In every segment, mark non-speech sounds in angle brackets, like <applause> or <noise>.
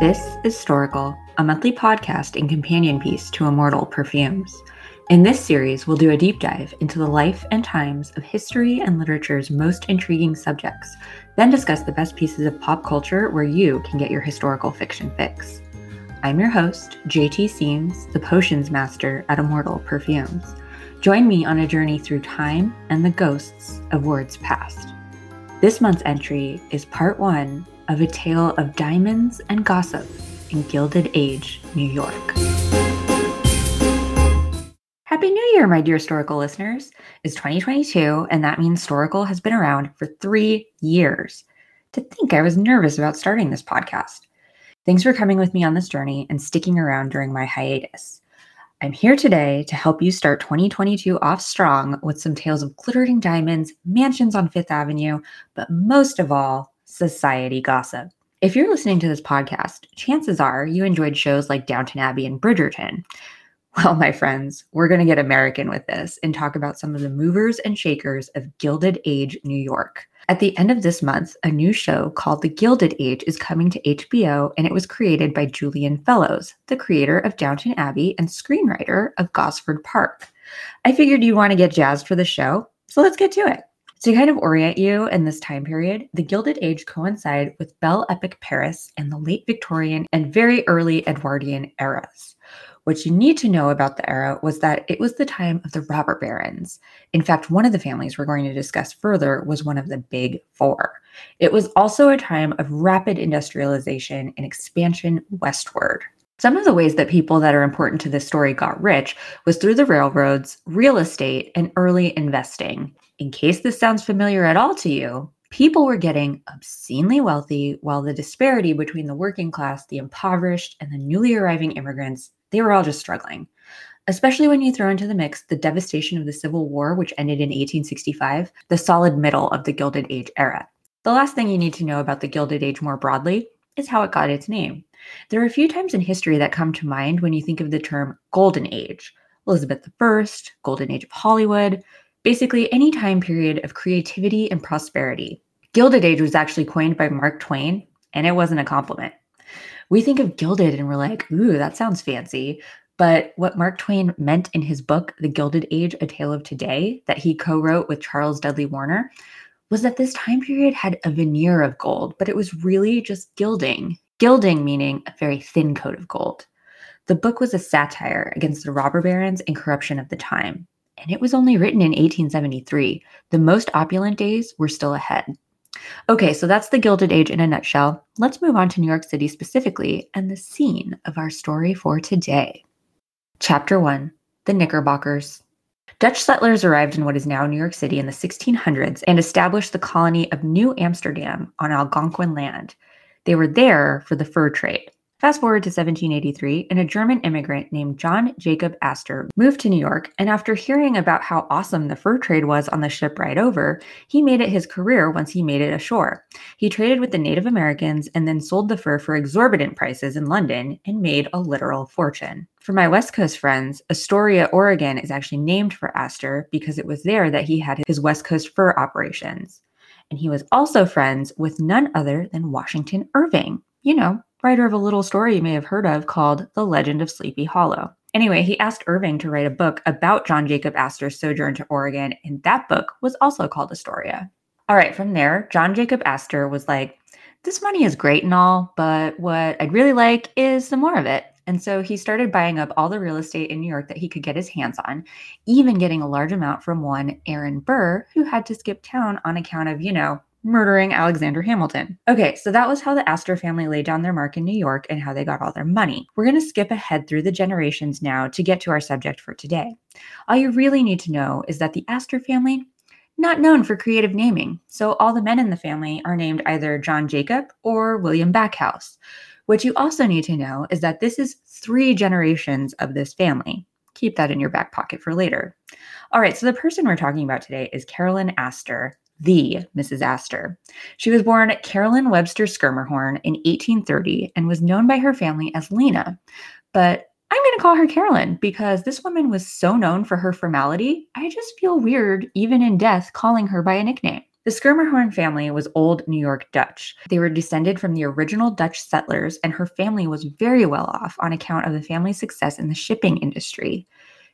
This is Storical, a monthly podcast and companion piece to Immortal Perfumes. In this series, we'll do a deep dive into the life and times of history and literature's most intriguing subjects, then discuss the best pieces of pop culture where you can get your historical fiction fix. I'm your host, JT Seams, the potions master at Immortal Perfumes. Join me on a journey through time and the ghosts of words past. This month's entry is part one of a tale of diamonds and gossip in Gilded Age, New York. Happy New Year, my dear historical listeners. It's 2022, and that means Storical has been around for three years. To think I was nervous about starting this podcast. Thanks for coming with me on this journey and sticking around during my hiatus. I'm here today to help you start 2022 off strong with some tales of glittering diamonds, mansions on Fifth Avenue, but most of all, society gossip. If you're listening to this podcast, chances are you enjoyed shows like Downton Abbey and Bridgerton. Well, my friends, we're going to get American with this and talk about some of the movers and shakers of Gilded Age New York. At the end of this month, a new show called The Gilded Age is coming to HBO, and it was created by Julian Fellowes, the creator of Downton Abbey and screenwriter of Gosford Park. I figured you'd want to get jazzed for the show, so let's get to it. To kind of orient you in this time period, the Gilded Age coincide with Belle Époque Paris and the late Victorian and very early Edwardian eras. What you need to know about the era was that it was the time of the robber barons. In fact, one of the families we're going to discuss further was one of the Big Four. It was also a time of rapid industrialization and expansion westward. Some of the ways that people that are important to this story got rich was through the railroads, real estate, and early investing. In case this sounds familiar at all to you, people were getting obscenely wealthy while the disparity between the working class, the impoverished, and the newly arriving immigrants they were all just struggling. Especially when you throw into the mix the devastation of the Civil War, which ended in 1865, the solid middle of the Gilded Age era. The last thing you need to know about the Gilded Age more broadly is how it got its name. There are a few times in history that come to mind when you think of the term Golden Age Elizabeth I, Golden Age of Hollywood, basically any time period of creativity and prosperity. Gilded Age was actually coined by Mark Twain, and it wasn't a compliment we think of gilded and we're like, ooh, that sounds fancy. But what Mark Twain meant in his book, The Gilded Age A Tale of Today, that he co wrote with Charles Dudley Warner, was that this time period had a veneer of gold, but it was really just gilding. Gilding meaning a very thin coat of gold. The book was a satire against the robber barons and corruption of the time, and it was only written in 1873. The most opulent days were still ahead. Okay, so that's the Gilded Age in a nutshell. Let's move on to New York City specifically and the scene of our story for today. Chapter 1 The Knickerbockers. Dutch settlers arrived in what is now New York City in the 1600s and established the colony of New Amsterdam on Algonquin land. They were there for the fur trade. Fast forward to 1783, and a German immigrant named John Jacob Astor moved to New York. And after hearing about how awesome the fur trade was on the ship ride over, he made it his career once he made it ashore. He traded with the Native Americans and then sold the fur for exorbitant prices in London and made a literal fortune. For my West Coast friends, Astoria, Oregon is actually named for Astor because it was there that he had his West Coast fur operations. And he was also friends with none other than Washington Irving. You know, writer of a little story you may have heard of called The Legend of Sleepy Hollow. Anyway, he asked Irving to write a book about John Jacob Astor's sojourn to Oregon, and that book was also called Astoria. All right, from there, John Jacob Astor was like, This money is great and all, but what I'd really like is some more of it. And so he started buying up all the real estate in New York that he could get his hands on, even getting a large amount from one Aaron Burr, who had to skip town on account of, you know, murdering Alexander Hamilton. Okay, so that was how the Astor family laid down their mark in New York and how they got all their money. We're going to skip ahead through the generations now to get to our subject for today. All you really need to know is that the Astor family not known for creative naming. So all the men in the family are named either John Jacob or William Backhouse. What you also need to know is that this is three generations of this family. Keep that in your back pocket for later. All right, so the person we're talking about today is Carolyn Astor, the Mrs. Astor. She was born Carolyn Webster Schermerhorn in 1830 and was known by her family as Lena. But I'm going to call her Carolyn because this woman was so known for her formality, I just feel weird, even in death, calling her by a nickname. The Schermerhorn family was Old New York Dutch. They were descended from the original Dutch settlers, and her family was very well off on account of the family's success in the shipping industry.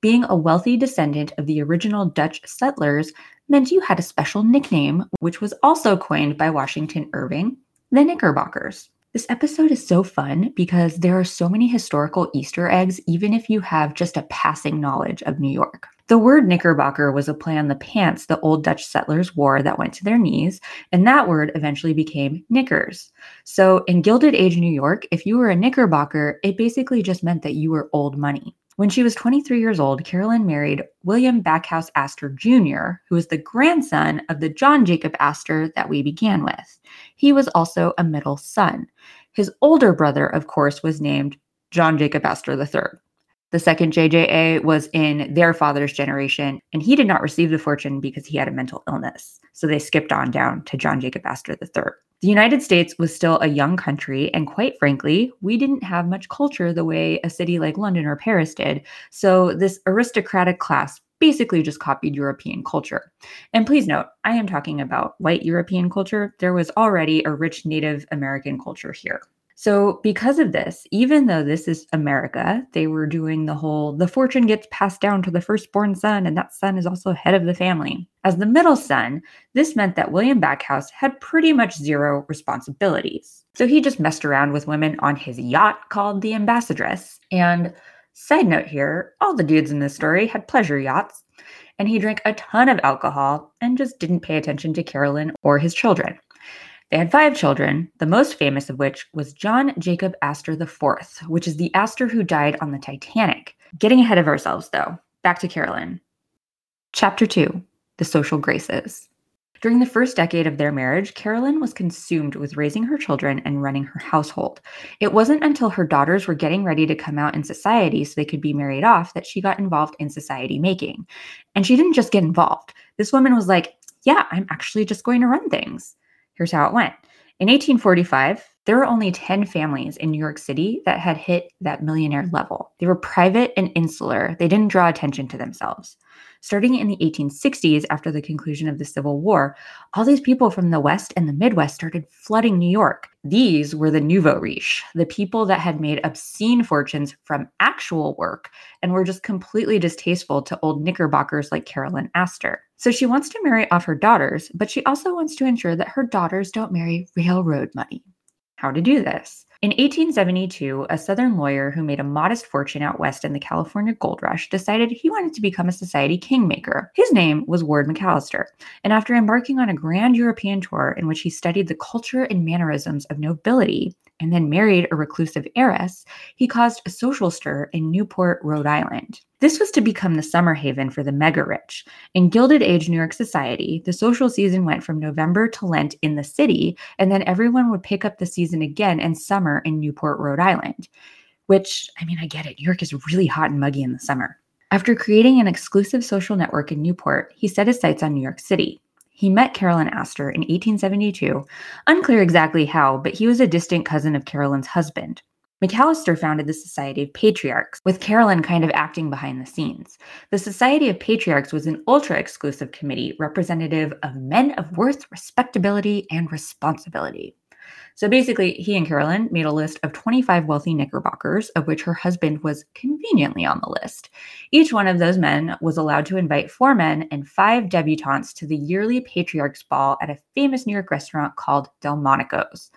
Being a wealthy descendant of the original Dutch settlers meant you had a special nickname, which was also coined by Washington Irving, the Knickerbockers. This episode is so fun because there are so many historical Easter eggs, even if you have just a passing knowledge of New York. The word knickerbocker was a play on the pants the old Dutch settlers wore that went to their knees, and that word eventually became knickers. So in Gilded Age New York, if you were a knickerbocker, it basically just meant that you were old money. When she was 23 years old, Carolyn married William Backhouse Astor Jr., who was the grandson of the John Jacob Astor that we began with. He was also a middle son. His older brother, of course, was named John Jacob Astor III. The second JJA was in their father's generation, and he did not receive the fortune because he had a mental illness. So they skipped on down to John Jacob Astor III. The United States was still a young country, and quite frankly, we didn't have much culture the way a city like London or Paris did. So this aristocratic class basically just copied European culture. And please note, I am talking about white European culture. There was already a rich Native American culture here. So, because of this, even though this is America, they were doing the whole the fortune gets passed down to the firstborn son, and that son is also head of the family. As the middle son, this meant that William Backhouse had pretty much zero responsibilities. So, he just messed around with women on his yacht called the Ambassadress. And side note here all the dudes in this story had pleasure yachts, and he drank a ton of alcohol and just didn't pay attention to Carolyn or his children. They had five children, the most famous of which was John Jacob Astor IV, which is the Astor who died on the Titanic. Getting ahead of ourselves, though. Back to Carolyn. Chapter 2 The Social Graces. During the first decade of their marriage, Carolyn was consumed with raising her children and running her household. It wasn't until her daughters were getting ready to come out in society so they could be married off that she got involved in society making. And she didn't just get involved. This woman was like, Yeah, I'm actually just going to run things. Here's how it went. In 1845, there were only 10 families in New York City that had hit that millionaire level. They were private and insular, they didn't draw attention to themselves. Starting in the 1860s, after the conclusion of the Civil War, all these people from the West and the Midwest started flooding New York. These were the nouveau riche, the people that had made obscene fortunes from actual work and were just completely distasteful to old knickerbockers like Carolyn Astor. So she wants to marry off her daughters, but she also wants to ensure that her daughters don't marry railroad money. How to do this? In 1872, a Southern lawyer who made a modest fortune out west in the California gold rush decided he wanted to become a society kingmaker. His name was Ward McAllister, and after embarking on a grand European tour in which he studied the culture and mannerisms of nobility, and then married a reclusive heiress, he caused a social stir in Newport, Rhode Island. This was to become the summer haven for the mega rich. In Gilded Age New York society, the social season went from November to Lent in the city, and then everyone would pick up the season again in summer in Newport, Rhode Island. Which, I mean, I get it. New York is really hot and muggy in the summer. After creating an exclusive social network in Newport, he set his sights on New York City. He met Carolyn Astor in 1872. Unclear exactly how, but he was a distant cousin of Carolyn's husband. McAllister founded the Society of Patriarchs, with Carolyn kind of acting behind the scenes. The Society of Patriarchs was an ultra exclusive committee representative of men of worth, respectability, and responsibility. So basically, he and Carolyn made a list of 25 wealthy Knickerbockers, of which her husband was conveniently on the list. Each one of those men was allowed to invite four men and five debutantes to the yearly Patriarchs Ball at a famous New York restaurant called Delmonico's.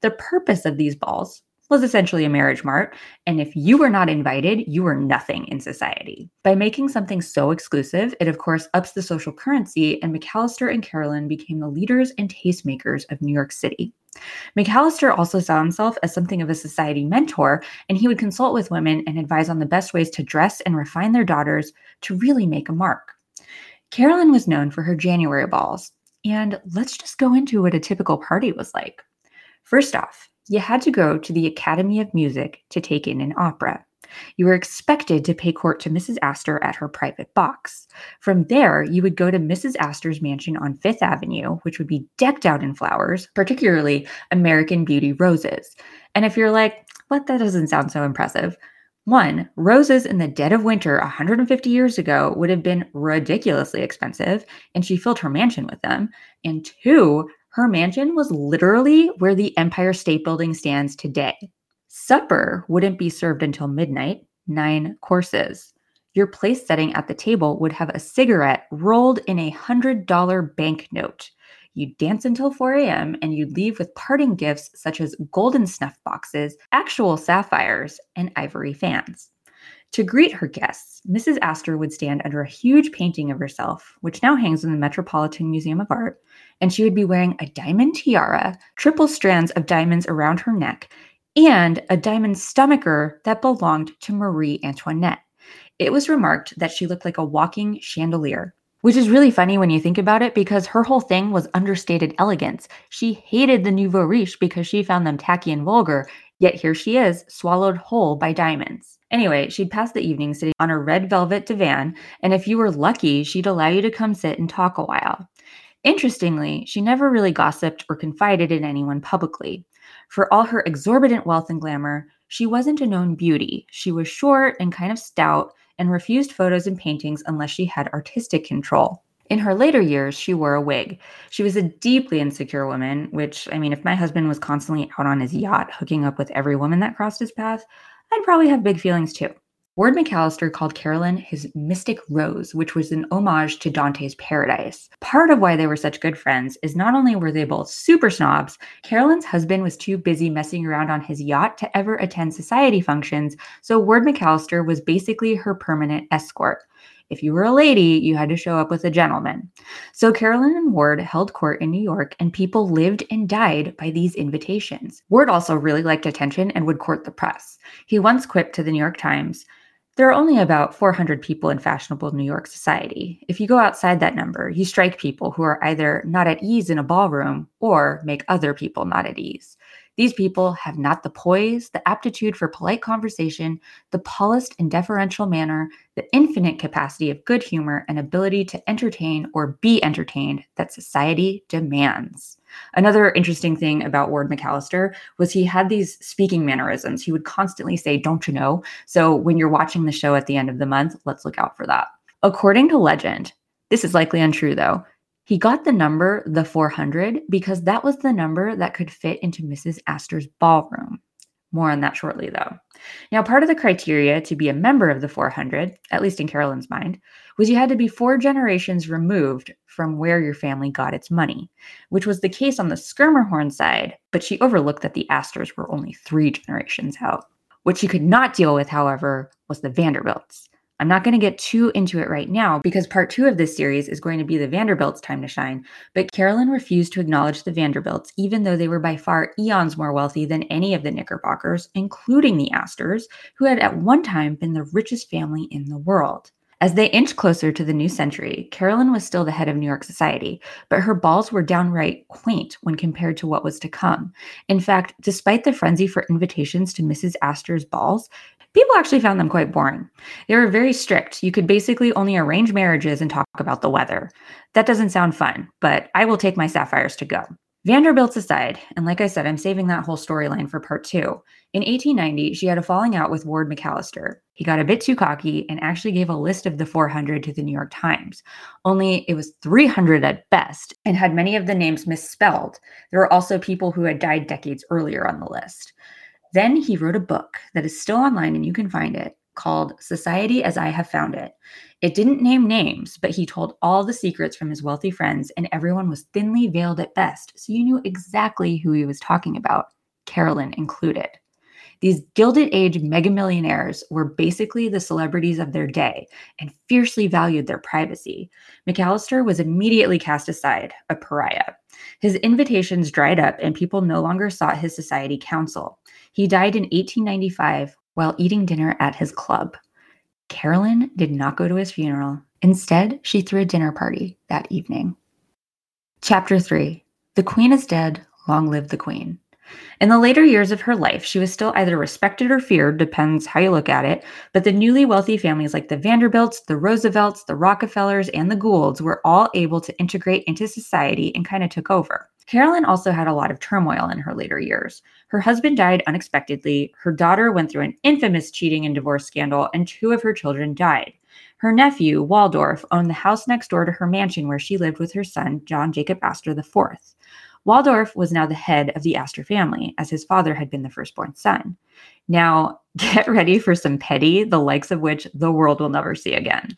The purpose of these balls was essentially a marriage mart. And if you were not invited, you were nothing in society. By making something so exclusive, it of course ups the social currency, and McAllister and Carolyn became the leaders and tastemakers of New York City. McAllister also saw himself as something of a society mentor, and he would consult with women and advise on the best ways to dress and refine their daughters to really make a mark. Carolyn was known for her January balls, and let's just go into what a typical party was like. First off, you had to go to the Academy of Music to take in an opera. You were expected to pay court to Mrs. Astor at her private box. From there, you would go to Mrs. Astor's mansion on Fifth Avenue, which would be decked out in flowers, particularly American Beauty roses. And if you're like, what, that doesn't sound so impressive, One, roses in the dead of winter 150 years ago would have been ridiculously expensive, and she filled her mansion with them. And two, her mansion was literally where the Empire State Building stands today. Supper wouldn't be served until midnight, nine courses. Your place setting at the table would have a cigarette rolled in a $100 banknote. You'd dance until 4 a.m. and you'd leave with parting gifts such as golden snuff boxes, actual sapphires, and ivory fans. To greet her guests, Mrs. Astor would stand under a huge painting of herself, which now hangs in the Metropolitan Museum of Art, and she would be wearing a diamond tiara, triple strands of diamonds around her neck, and a diamond stomacher that belonged to Marie Antoinette. It was remarked that she looked like a walking chandelier, which is really funny when you think about it because her whole thing was understated elegance. She hated the nouveau riche because she found them tacky and vulgar, yet here she is, swallowed whole by diamonds. Anyway, she'd pass the evening sitting on a red velvet divan, and if you were lucky, she'd allow you to come sit and talk a while. Interestingly, she never really gossiped or confided in anyone publicly. For all her exorbitant wealth and glamour, she wasn't a known beauty. She was short and kind of stout, and refused photos and paintings unless she had artistic control. In her later years, she wore a wig. She was a deeply insecure woman, which, I mean, if my husband was constantly out on his yacht hooking up with every woman that crossed his path, I'd probably have big feelings too. Ward McAllister called Carolyn his mystic rose, which was an homage to Dante's Paradise. Part of why they were such good friends is not only were they both super snobs, Carolyn's husband was too busy messing around on his yacht to ever attend society functions, so Ward McAllister was basically her permanent escort. If you were a lady, you had to show up with a gentleman. So Carolyn and Ward held court in New York, and people lived and died by these invitations. Ward also really liked attention and would court the press. He once quipped to the New York Times, there are only about 400 people in fashionable New York society. If you go outside that number, you strike people who are either not at ease in a ballroom or make other people not at ease. These people have not the poise, the aptitude for polite conversation, the polished and deferential manner, the infinite capacity of good humor, and ability to entertain or be entertained that society demands. Another interesting thing about Ward McAllister was he had these speaking mannerisms. He would constantly say, Don't you know? So when you're watching the show at the end of the month, let's look out for that. According to legend, this is likely untrue though. He got the number, the 400, because that was the number that could fit into Mrs. Astor's ballroom. More on that shortly, though. Now, part of the criteria to be a member of the 400, at least in Carolyn's mind, was you had to be four generations removed from where your family got its money, which was the case on the Schermerhorn side, but she overlooked that the Astors were only three generations out. What she could not deal with, however, was the Vanderbilts. I'm not going to get too into it right now because part two of this series is going to be the Vanderbilts' time to shine. But Carolyn refused to acknowledge the Vanderbilts, even though they were by far eons more wealthy than any of the Knickerbockers, including the Astors, who had at one time been the richest family in the world. As they inched closer to the new century, Carolyn was still the head of New York society, but her balls were downright quaint when compared to what was to come. In fact, despite the frenzy for invitations to Mrs. Astor's balls, people actually found them quite boring. They were very strict. You could basically only arrange marriages and talk about the weather. That doesn't sound fun, but I will take my sapphires to go. Vanderbilt's aside, and like I said, I'm saving that whole storyline for part two. In 1890, she had a falling out with Ward McAllister. He got a bit too cocky and actually gave a list of the 400 to the New York Times. Only it was 300 at best and had many of the names misspelled. There were also people who had died decades earlier on the list. Then he wrote a book that is still online and you can find it called Society as I Have Found It. It didn't name names, but he told all the secrets from his wealthy friends, and everyone was thinly veiled at best, so you knew exactly who he was talking about, Carolyn included. These Gilded Age mega millionaires were basically the celebrities of their day and fiercely valued their privacy. McAllister was immediately cast aside, a pariah. His invitations dried up and people no longer sought his society counsel. He died in 1895 while eating dinner at his club. Carolyn did not go to his funeral. Instead, she threw a dinner party that evening. Chapter 3 The Queen is Dead, Long Live the Queen. In the later years of her life, she was still either respected or feared, depends how you look at it, but the newly wealthy families like the Vanderbilts, the Roosevelts, the Rockefellers, and the Goulds were all able to integrate into society and kind of took over. Carolyn also had a lot of turmoil in her later years. Her husband died unexpectedly, her daughter went through an infamous cheating and divorce scandal, and two of her children died. Her nephew, Waldorf, owned the house next door to her mansion where she lived with her son, John Jacob Astor IV. Waldorf was now the head of the Astor family, as his father had been the firstborn son. Now, <laughs> get ready for some petty, the likes of which the world will never see again.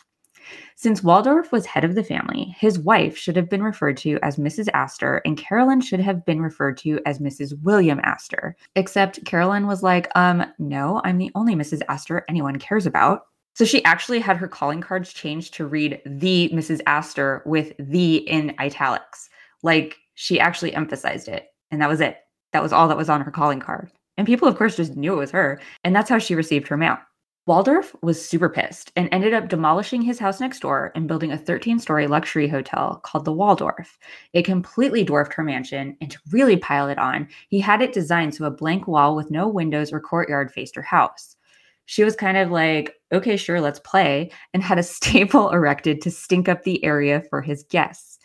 Since Waldorf was head of the family, his wife should have been referred to as Mrs. Astor, and Carolyn should have been referred to as Mrs. William Astor. Except Carolyn was like, um, no, I'm the only Mrs. Astor anyone cares about. So she actually had her calling cards changed to read the Mrs. Astor with the in italics. Like she actually emphasized it. And that was it. That was all that was on her calling card. And people, of course, just knew it was her. And that's how she received her mail. Waldorf was super pissed and ended up demolishing his house next door and building a 13 story luxury hotel called the Waldorf. It completely dwarfed her mansion, and to really pile it on, he had it designed so a blank wall with no windows or courtyard faced her house. She was kind of like, okay, sure, let's play, and had a <laughs> staple erected to stink up the area for his guests.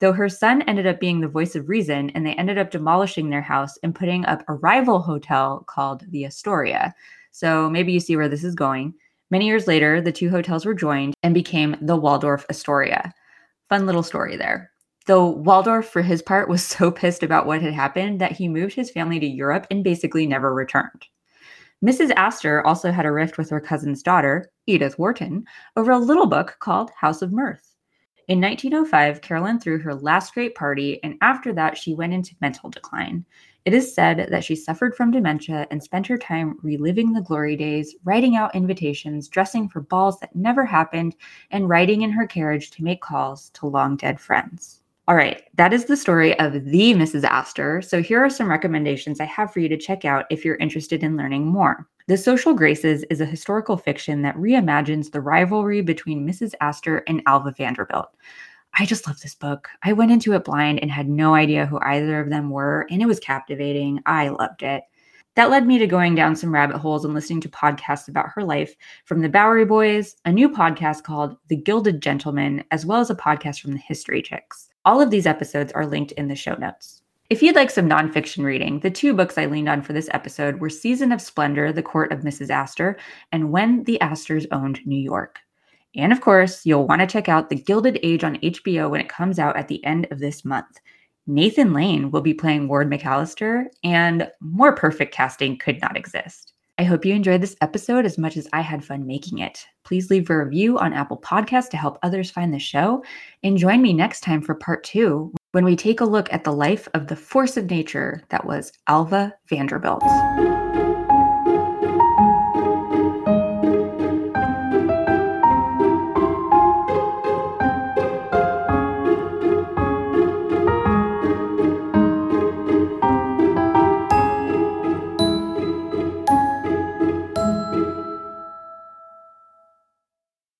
Though her son ended up being the voice of reason, and they ended up demolishing their house and putting up a rival hotel called the Astoria. So maybe you see where this is going. Many years later, the two hotels were joined and became the Waldorf Astoria. Fun little story there. Though Waldorf, for his part, was <laughs> so pissed about what had happened that he moved his family to Europe and basically never returned. Mrs. Astor also had a rift with her cousin's daughter, Edith Wharton, over a little book called House of Mirth. In 1905, Carolyn threw her last great party, and after that, she went into mental decline. It is said that she suffered from dementia and spent her time reliving the glory days, writing out invitations, dressing for balls that never happened, and riding in her carriage to make calls to long dead friends. All right, that is the story of the Mrs. Astor. So here are some recommendations I have for you to check out if you're interested in learning more. The Social Graces is a historical fiction that reimagines the rivalry between Mrs. Astor and Alva Vanderbilt. I just love this book. I went into it blind and had no idea who either of them were, and it was captivating. I loved it. That led me to going down some rabbit holes and listening to podcasts about her life from the Bowery Boys, a new podcast called The Gilded Gentleman, as well as a podcast from the History Chicks. All of these episodes are linked in the show notes. If you'd like some nonfiction reading, the two books I leaned on for this episode were Season of Splendor, The Court of Mrs. Astor, and When the Astors Owned New York. And of course, you'll want to check out The Gilded Age on HBO when it comes out at the end of this month. Nathan Lane will be playing Ward McAllister, and more perfect casting could not exist. I hope you enjoyed this episode as much as I had fun making it. Please leave a review on Apple Podcasts to help others find the show, and join me next time for part two when we take a look at the life of the force of nature that was Alva Vanderbilt.